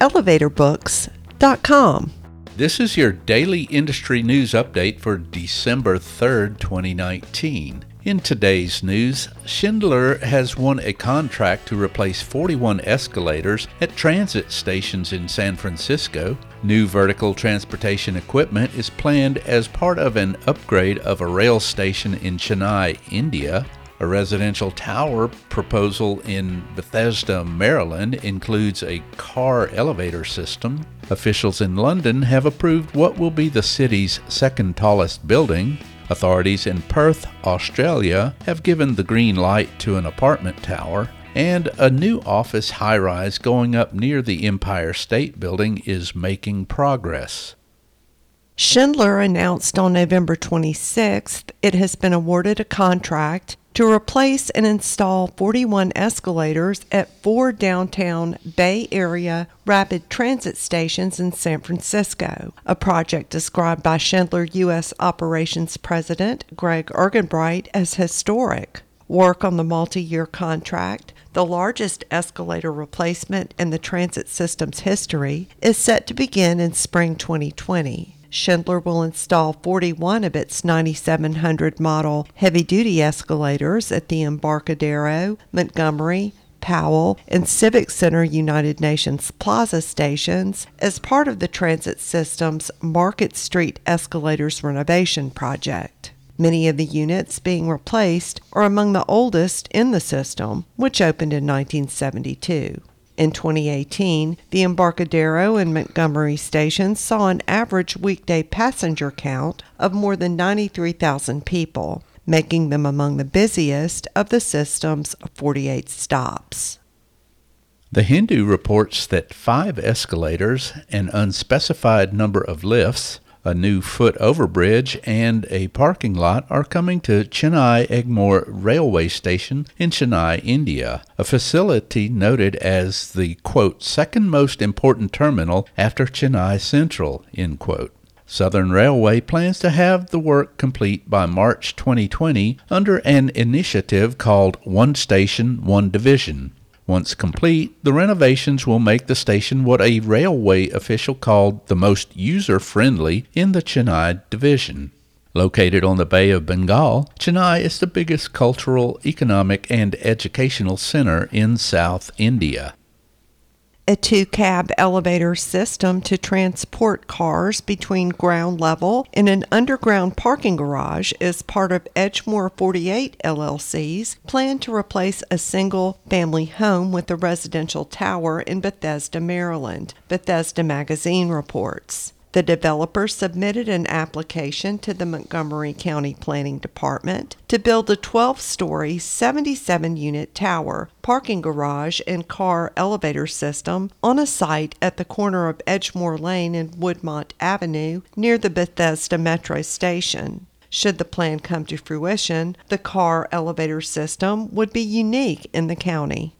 elevatorbooks.com. This is your daily industry news update for December 3rd, 2019. In today's news, Schindler has won a contract to replace 41 escalators at transit stations in San Francisco. New vertical transportation equipment is planned as part of an upgrade of a rail station in Chennai, India. A residential tower proposal in Bethesda, Maryland includes a car elevator system. Officials in London have approved what will be the city's second tallest building. Authorities in Perth, Australia have given the green light to an apartment tower. And a new office high rise going up near the Empire State Building is making progress. Schindler announced on November 26th it has been awarded a contract to replace and install 41 escalators at four downtown Bay Area rapid transit stations in San Francisco, a project described by Schindler U.S. Operations President Greg Ergenbright as historic. Work on the multi year contract, the largest escalator replacement in the transit system's history, is set to begin in spring 2020. Schindler will install 41 of its 9700 model heavy duty escalators at the Embarcadero, Montgomery, Powell, and Civic Center United Nations Plaza stations as part of the transit system's Market Street Escalators renovation project. Many of the units being replaced are among the oldest in the system, which opened in 1972. In 2018, the Embarcadero and Montgomery stations saw an average weekday passenger count of more than 93,000 people, making them among the busiest of the system's 48 stops. The Hindu reports that five escalators, an unspecified number of lifts, a new foot overbridge, and a parking lot are coming to Chennai Egmore Railway Station in Chennai, India, a facility noted as the quote second most important terminal after Chennai Central, end quote. Southern Railway plans to have the work complete by March 2020 under an initiative called One Station, One Division. Once complete, the renovations will make the station what a railway official called the most user friendly in the Chennai division. Located on the Bay of Bengal, Chennai is the biggest cultural, economic, and educational center in South India a two cab elevator system to transport cars between ground level and an underground parking garage is part of Edgemoor 48 LLC's plan to replace a single family home with a residential tower in Bethesda, Maryland, Bethesda Magazine reports. The developer submitted an application to the Montgomery County Planning Department to build a 12 story, 77 unit tower, parking garage, and car elevator system on a site at the corner of Edgemoor Lane and Woodmont Avenue near the Bethesda Metro Station. Should the plan come to fruition, the car elevator system would be unique in the county.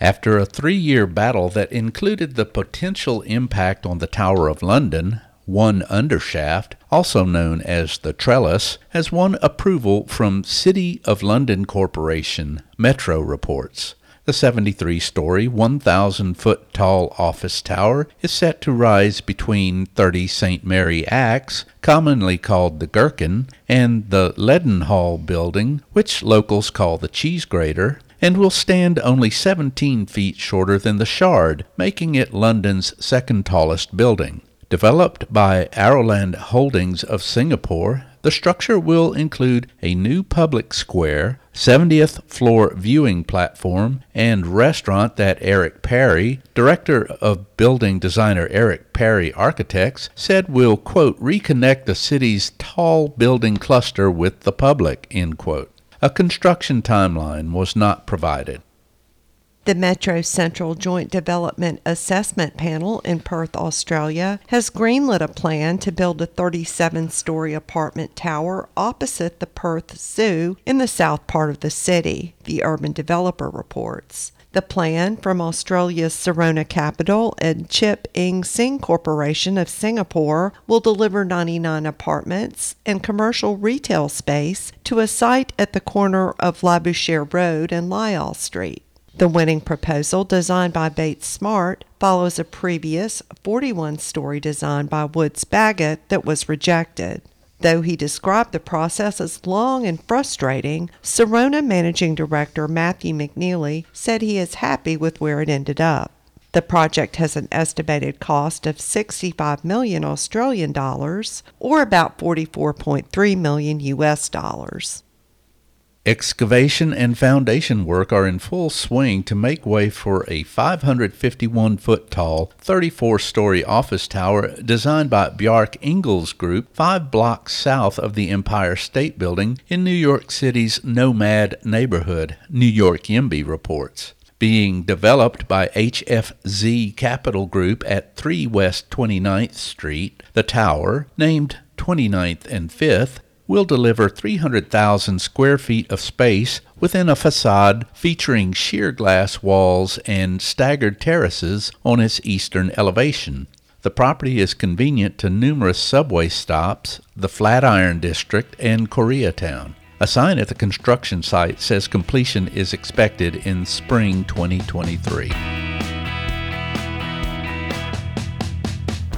After a three year battle that included the potential impact on the Tower of London, one undershaft, also known as the trellis, has won approval from City of London Corporation, Metro reports. The 73 story, 1,000 foot tall office tower is set to rise between 30 St. Mary Axe, commonly called the Gherkin, and the Leadenhall building, which locals call the Cheese Grater, and will stand only 17 feet shorter than the Shard, making it London's second tallest building. Developed by Aroland Holdings of Singapore, the structure will include a new public square, 70th floor viewing platform, and restaurant that Eric Parry, director of building designer Eric Parry Architects, said will, quote, reconnect the city's tall building cluster with the public, end quote. A construction timeline was not provided. The Metro Central Joint Development Assessment Panel in Perth, Australia, has greenlit a plan to build a 37 story apartment tower opposite the Perth Zoo in the south part of the city, the urban developer reports. The plan from Australia's Sirona Capital and Chip Eng Seng Corporation of Singapore will deliver 99 apartments and commercial retail space to a site at the corner of Labouchere Road and Lyall Street. The winning proposal, designed by Bates Smart, follows a previous 41 story design by Woods Bagot that was rejected. Though he described the process as long and frustrating, Sirona Managing Director Matthew McNeilly said he is happy with where it ended up. The project has an estimated cost of 65 million Australian dollars or about 44.3 million US dollars. Excavation and foundation work are in full swing to make way for a 551 foot tall, 34 story office tower designed by Bjarke Ingels Group, five blocks south of the Empire State Building in New York City's Nomad neighborhood, New York YIMBY reports. Being developed by HFZ Capital Group at 3 West 29th Street, the tower, named 29th and 5th, will deliver 300,000 square feet of space within a facade featuring sheer glass walls and staggered terraces on its eastern elevation. The property is convenient to numerous subway stops, the Flatiron District, and Koreatown. A sign at the construction site says completion is expected in spring 2023.